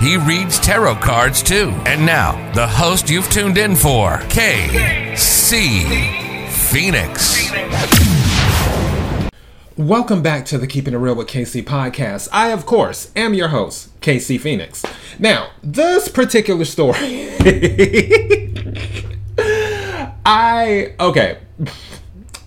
He reads tarot cards too. And now, the host you've tuned in for, KC Phoenix. Welcome back to the Keeping It Real with KC podcast. I, of course, am your host, KC Phoenix. Now, this particular story, I, okay,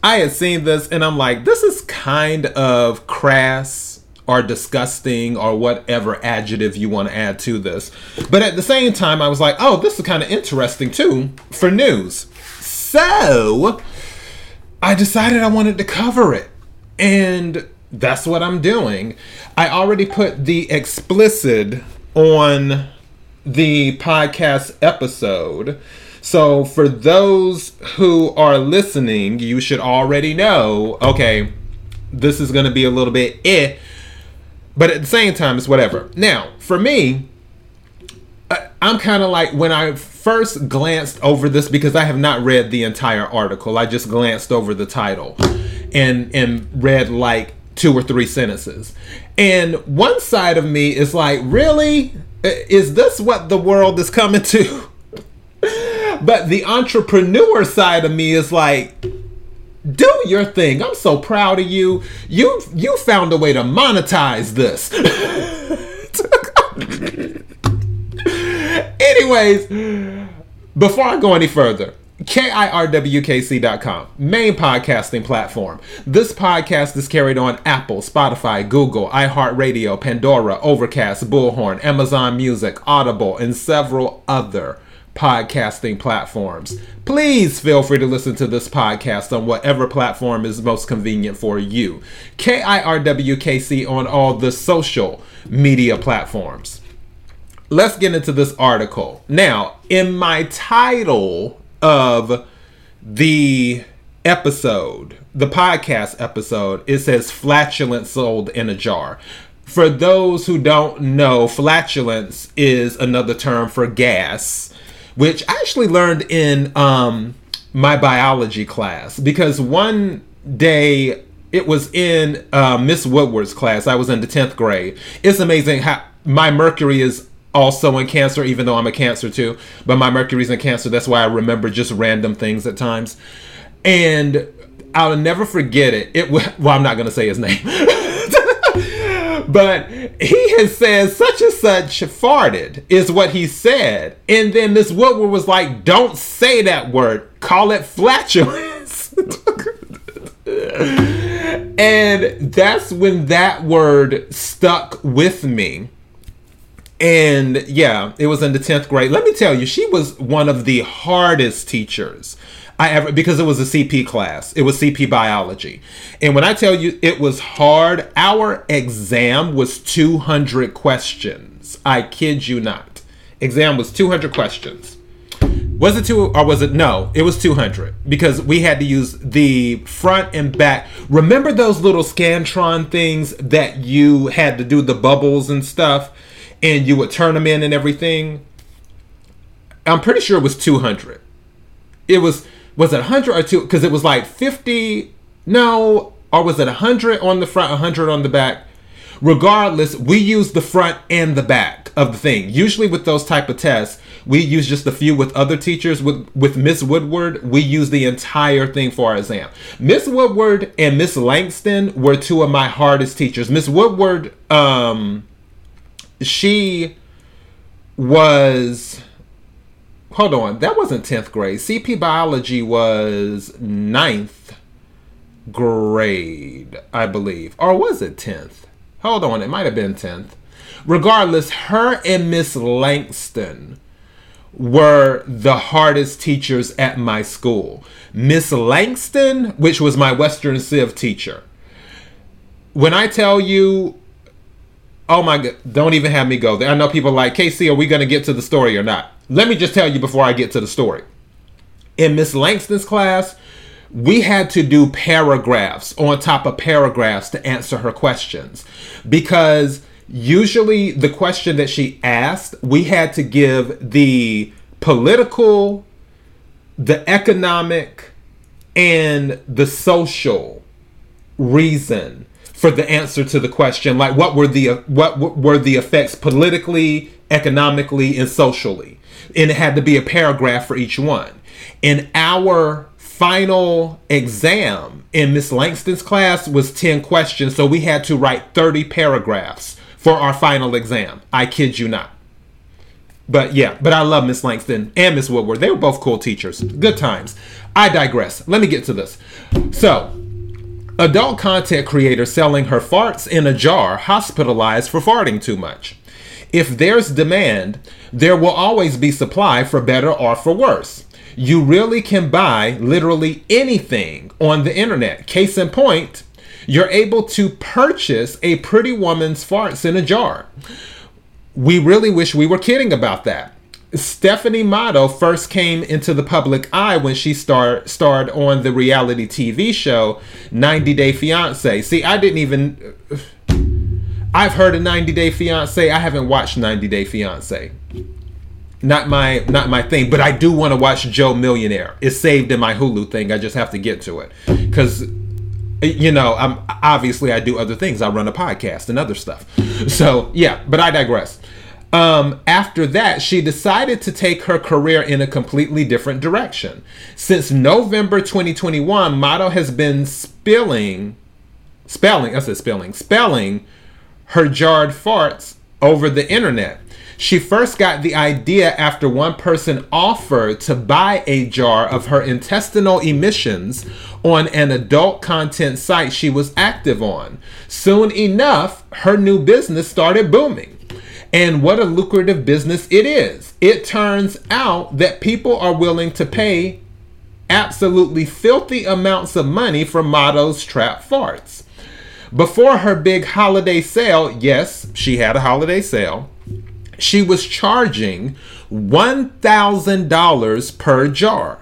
I had seen this and I'm like, this is kind of crass or disgusting or whatever adjective you want to add to this. But at the same time, I was like, oh, this is kind of interesting too for news. So I decided I wanted to cover it. And that's what I'm doing. I already put the explicit on the podcast episode. So for those who are listening, you should already know, okay, this is going to be a little bit eh, but at the same time, it's whatever. Now, for me, I'm kind of like when I first glanced over this because I have not read the entire article. I just glanced over the title and and read like two or three sentences. And one side of me is like, really? Is this what the world is coming to? but the entrepreneur side of me is like, do your thing. I'm so proud of you. You you found a way to monetize this. Anyways, before I go any further, KIRWKC.com, main podcasting platform. This podcast is carried on Apple, Spotify, Google, iHeartRadio, Pandora, Overcast, Bullhorn, Amazon Music, Audible, and several other podcasting platforms. Please feel free to listen to this podcast on whatever platform is most convenient for you. KIRWKC on all the social media platforms let's get into this article. Now, in my title of the episode, the podcast episode, it says flatulence sold in a jar. For those who don't know, flatulence is another term for gas, which I actually learned in um, my biology class because one day it was in uh, Miss Woodward's class. I was in the 10th grade. It's amazing how my Mercury is also in Cancer, even though I'm a Cancer too. But my Mercury's in Cancer. That's why I remember just random things at times. And I'll never forget it. It well, I'm not gonna say his name. but he has said such and such farted is what he said. And then miss woodward was like don't say that word. Call it flatulence. And that's when that word stuck with me. And yeah, it was in the 10th grade. Let me tell you, she was one of the hardest teachers I ever because it was a CP class. It was CP biology. And when I tell you it was hard, our exam was 200 questions. I kid you not. Exam was 200 questions. Was it two or was it no? It was 200 because we had to use the front and back. Remember those little Scantron things that you had to do the bubbles and stuff? and you would turn them in and everything. I'm pretty sure it was 200. It was was it 100 or 2 cuz it was like 50 no or was it 100 on the front 100 on the back. Regardless, we use the front and the back of the thing. Usually with those type of tests, we use just a few with other teachers with with Miss Woodward, we use the entire thing for our exam. Miss Woodward and Miss Langston were two of my hardest teachers. Miss Woodward um she was hold on that wasn't 10th grade. Cp biology was ninth grade i believe. Or was it 10th hold on it might have been 10th regardless her and miss langston were the hardest teachers at my school. Miss langston which was my western civ teacher. When i tell you Oh my god, don't even have me go there. I know people like, KC, are we going to get to the story or not? Let me just tell you before I get to the story. In Miss Langston's class, we had to do paragraphs on top of paragraphs to answer her questions because usually the question that she asked, we had to give the political, the economic, and the social reason for the answer to the question like what were the what were the effects politically economically and socially and it had to be a paragraph for each one in our final exam in miss langston's class was 10 questions so we had to write 30 paragraphs for our final exam i kid you not but yeah, but I love Miss Langston and Miss Woodward. They were both cool teachers. Good times. I digress. Let me get to this. So, adult content creator selling her farts in a jar, hospitalized for farting too much. If there's demand, there will always be supply for better or for worse. You really can buy literally anything on the internet. Case in point, you're able to purchase a pretty woman's farts in a jar we really wish we were kidding about that. Stephanie Matto first came into the public eye when she star, starred on the reality TV show 90 Day Fiance. See, I didn't even. I've heard of 90 Day Fiance. I haven't watched 90 Day Fiance. Not my not my thing, but I do want to watch Joe Millionaire. It's saved in my Hulu thing. I just have to get to it because you know, I'm obviously I do other things. I run a podcast and other stuff. So yeah, but I digress. Um, after that, she decided to take her career in a completely different direction. Since November 2021, Matto has been spilling, spelling, I said spelling, spelling her jarred farts over the internet. She first got the idea after one person offered to buy a jar of her intestinal emissions on an adult content site she was active on. Soon enough, her new business started booming. And what a lucrative business it is. It turns out that people are willing to pay absolutely filthy amounts of money for Matto's trap farts. Before her big holiday sale, yes, she had a holiday sale she was charging $1,000 per jar.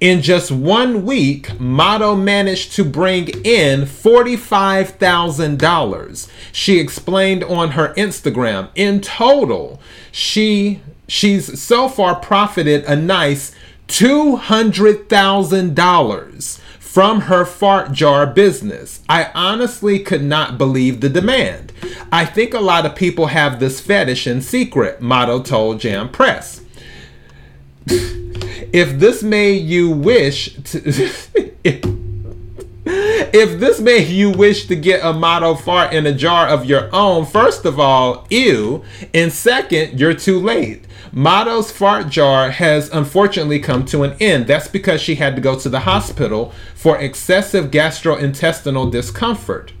In just one week, Matto managed to bring in $45,000. She explained on her Instagram. In total, she she's so far profited a nice $200,000 from her fart jar business. I honestly could not believe the demand. I think a lot of people have this fetish in secret, Matto told Jam Press. if this made you wish to. if, this made you wish to get a Matto fart in a jar of your own, first of all, ew, and second, you're too late. Matto's fart jar has unfortunately come to an end. That's because she had to go to the hospital for excessive gastrointestinal discomfort,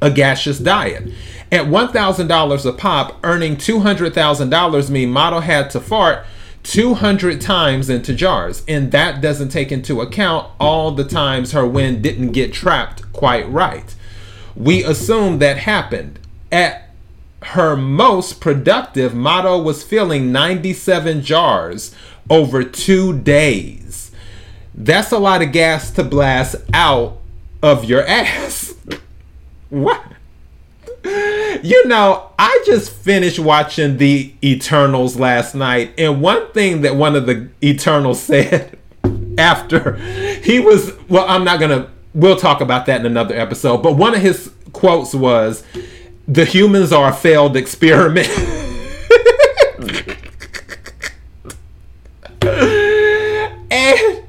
a gaseous diet. At $1,000 a pop, earning $200,000 mean Matto had to fart 200 times into jars. And that doesn't take into account all the times her wind didn't get trapped quite right. We assume that happened. At her most productive, Matto was filling 97 jars over two days. That's a lot of gas to blast out of your ass. what? You know, I just finished watching the Eternals last night, and one thing that one of the Eternals said after he was well, I'm not gonna we'll talk about that in another episode, but one of his quotes was the humans are a failed experiment. and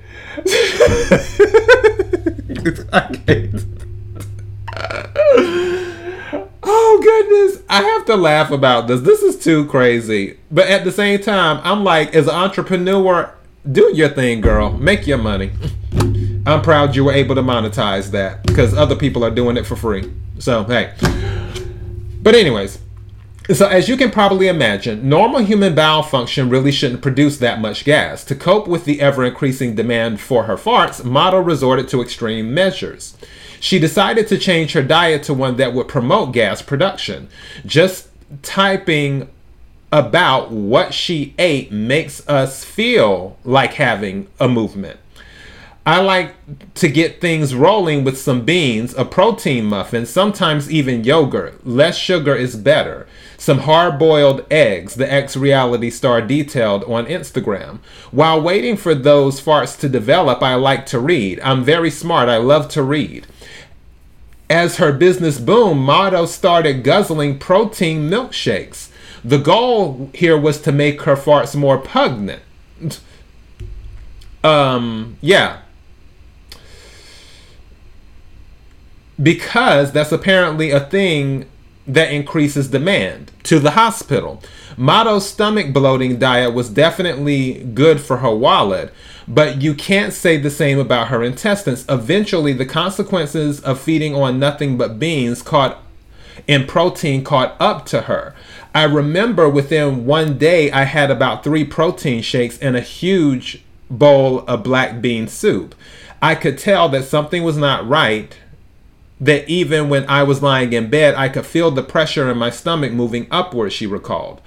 oh goodness, I have to laugh about this. This is too crazy. But at the same time, I'm like, as an entrepreneur, do your thing, girl. Make your money. I'm proud you were able to monetize that because other people are doing it for free. So, hey. But, anyways, so as you can probably imagine, normal human bowel function really shouldn't produce that much gas. To cope with the ever increasing demand for her farts, Matto resorted to extreme measures. She decided to change her diet to one that would promote gas production. Just typing about what she ate makes us feel like having a movement. I like to get things rolling with some beans, a protein muffin, sometimes even yogurt. Less sugar is better. Some hard boiled eggs, the ex reality star detailed on Instagram. While waiting for those farts to develop, I like to read. I'm very smart. I love to read. As her business boomed, Matto started guzzling protein milkshakes. The goal here was to make her farts more pungent. Um, yeah. Because that's apparently a thing that increases demand to the hospital. Matto's stomach bloating diet was definitely good for her wallet, but you can't say the same about her intestines. Eventually, the consequences of feeding on nothing but beans caught in protein caught up to her. I remember within one day, I had about three protein shakes and a huge bowl of black bean soup. I could tell that something was not right that even when I was lying in bed, I could feel the pressure in my stomach moving upward, she recalled.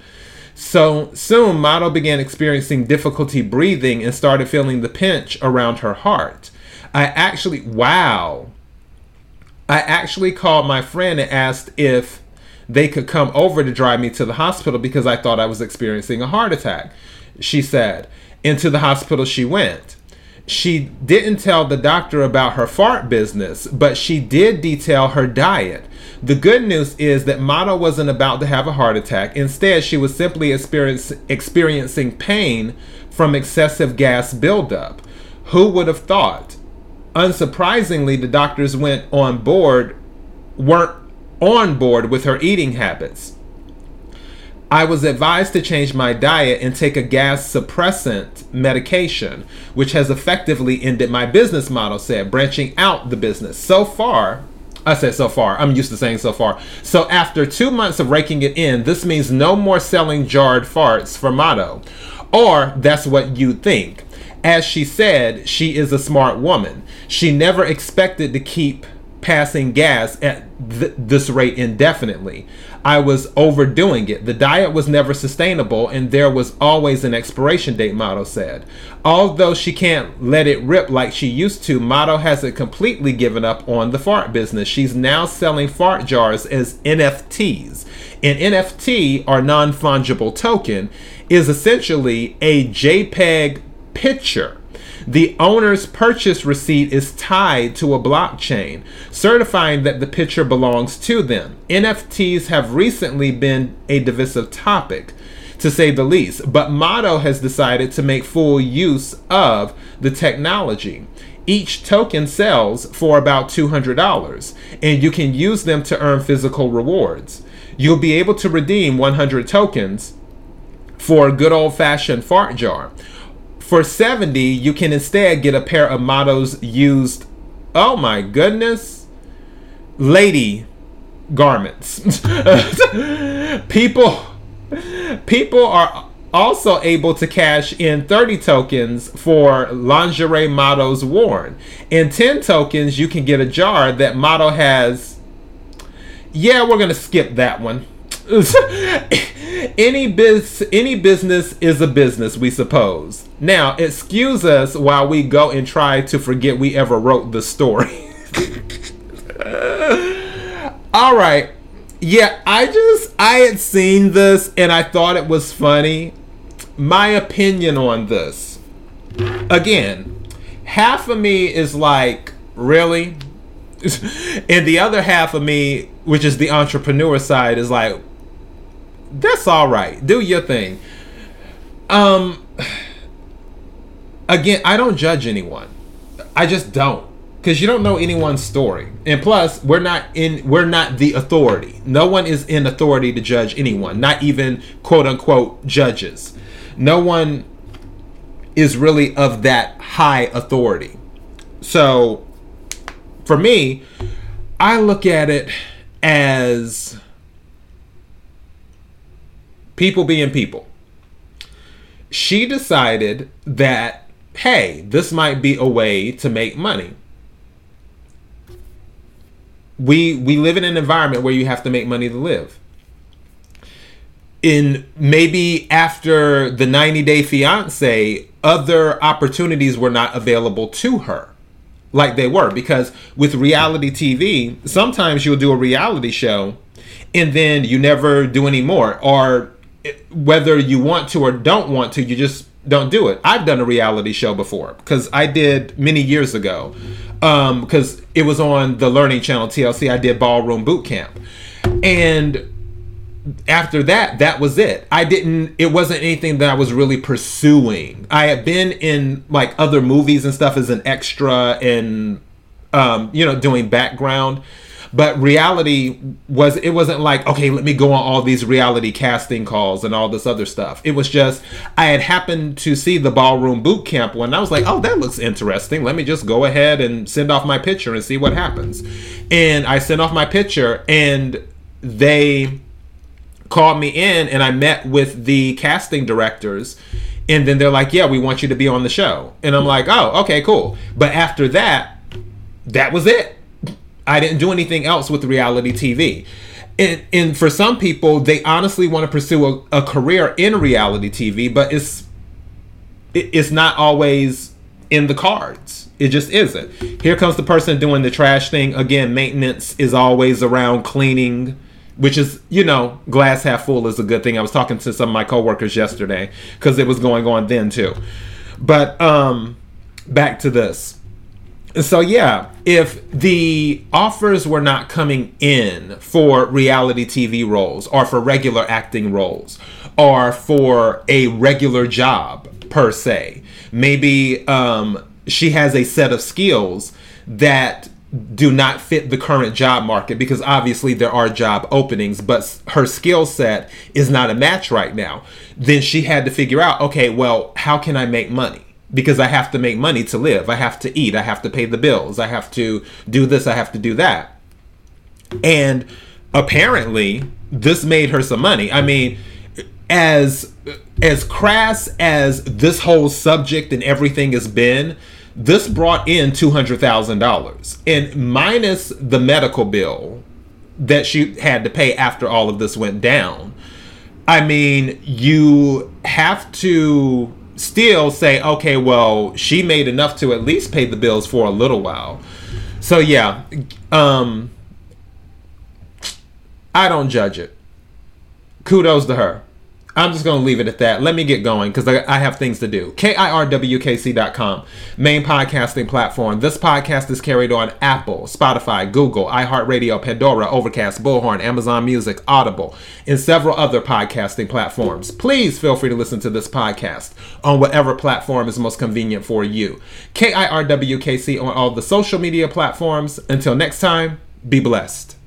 So soon, Matto began experiencing difficulty breathing and started feeling the pinch around her heart. I actually, wow. I actually called my friend and asked if they could come over to drive me to the hospital because I thought I was experiencing a heart attack. She said. Into the hospital she went she didn't tell the doctor about her fart business, but she did detail her diet. The good news is that Matto wasn't about to have a heart attack. Instead, she was simply experience, experiencing pain from excessive gas buildup. Who would have thought? Unsurprisingly, the doctors went on board, weren't on board with her eating habits. I was advised to change my diet and take a gas suppressant medication, which has effectively ended my business model, said, branching out the business. So far, I said so far. I'm used to saying so far. So after two months of raking it in, this means no more selling jarred farts for Matto. Or that's what you think. As she said, she is a smart woman. She never expected to keep passing gas at th- this rate indefinitely. I was overdoing it. The diet was never sustainable, and there was always an expiration date, Matto said. Although she can't let it rip like she used to, Matto hasn't completely given up on the fart business. She's now selling fart jars as NFTs. An NFT, or non fungible token, is essentially a JPEG picture the owner's purchase receipt is tied to a blockchain, certifying that the picture belongs to them. NFTs have recently been a divisive topic, to say the least, but Matto has decided to make full use of the technology. Each token sells for about $200, and you can use them to earn physical rewards. You'll be able to redeem 100 tokens for a good old fashioned fart jar. For 70, you can instead get a pair of Matto's used, oh my goodness, lady garments. people people are also able to cash in 30 tokens for lingerie Matto's worn. In 10 tokens, you can get a jar that Matto has. Yeah, we're going to skip that one. any biz any business is a business, we suppose. Now, excuse us while we go and try to forget we ever wrote the story. All right. Yeah, I just I had seen this and I thought it was funny. My opinion on this. Again, half of me is like, really? and the other half of me, which is the entrepreneur side, is like, that's all right. Do your thing. Um again, I don't judge anyone. I just don't because you don't know anyone's story. And plus, we're not in we're not the authority. No one is in authority to judge anyone, not even quote unquote judges. No one is really of that high authority. So for me, I look at it as people being people. She decided that, hey, this might be a way to make money. We we live in an environment where you have to make money to live. in maybe after the 90 Day Fiance, other opportunities were not available to her like they were because with reality TV, sometimes you'll do a reality show and then you never do any more or whether you want to or don't want to, you just don't do it. I've done a reality show before because I did many years ago because um, it was on the Learning Channel TLC. I did Ballroom Boot Camp, and after that, that was it. I didn't. It wasn't anything that I was really pursuing. I had been in like other movies and stuff as an extra and um, you know doing background but reality was it wasn't like okay let me go on all these reality casting calls and all this other stuff. It was just i had happened to see the ballroom boot camp one i was like oh that looks interesting. Let me just go ahead and send off my picture and see what happens. And i sent off my picture and they called me in and i met with the casting directors. And then they're like yeah we want you to be on the show. And i'm like oh okay cool. But after that that was it I didn't do anything else with reality TV. And, and for some people, they honestly want to pursue a, a career in reality TV, but it's it, it's not always in the cards. It just isn't. Here comes the person doing the trash thing. Again, maintenance is always around cleaning, which is, you know, glass half full is a good thing. I was talking to some of my coworkers yesterday because it was going on then too. But um back to this so yeah, if the offers were not coming in for reality TV roles or for regular acting roles or for a regular job per se, maybe um, she has a set of skills that do not fit the current job market because obviously there are job openings, but her skill set is not a match right now. Then she had to figure out, okay, well, how can I make money? Because I have to make money to live. I have to eat. I have to pay the bills. I have to do this. I have to do that. And apparently, this made her some money. I mean, as as crass as this whole subject and everything has been, this brought in two hundred thousand dollars, and minus the medical bill that she had to pay after all of this went down. I mean, you have to still say, okay, well, she made enough to at least pay the bills for a little while. So yeah, um, I don't judge it. Kudos to her. I'm just going to leave it at that. Let me get going because I, I, have things to do. KIRWKC.com, main podcasting platform. This podcast is carried on Apple, Spotify, Google, iHeartRadio, Pandora, Overcast, Bullhorn, Amazon Music, Audible, and several other podcasting platforms. Please feel free to listen to this podcast on whatever platform is most convenient for you. KIRWKC on all the social media platforms. Until next time, be blessed.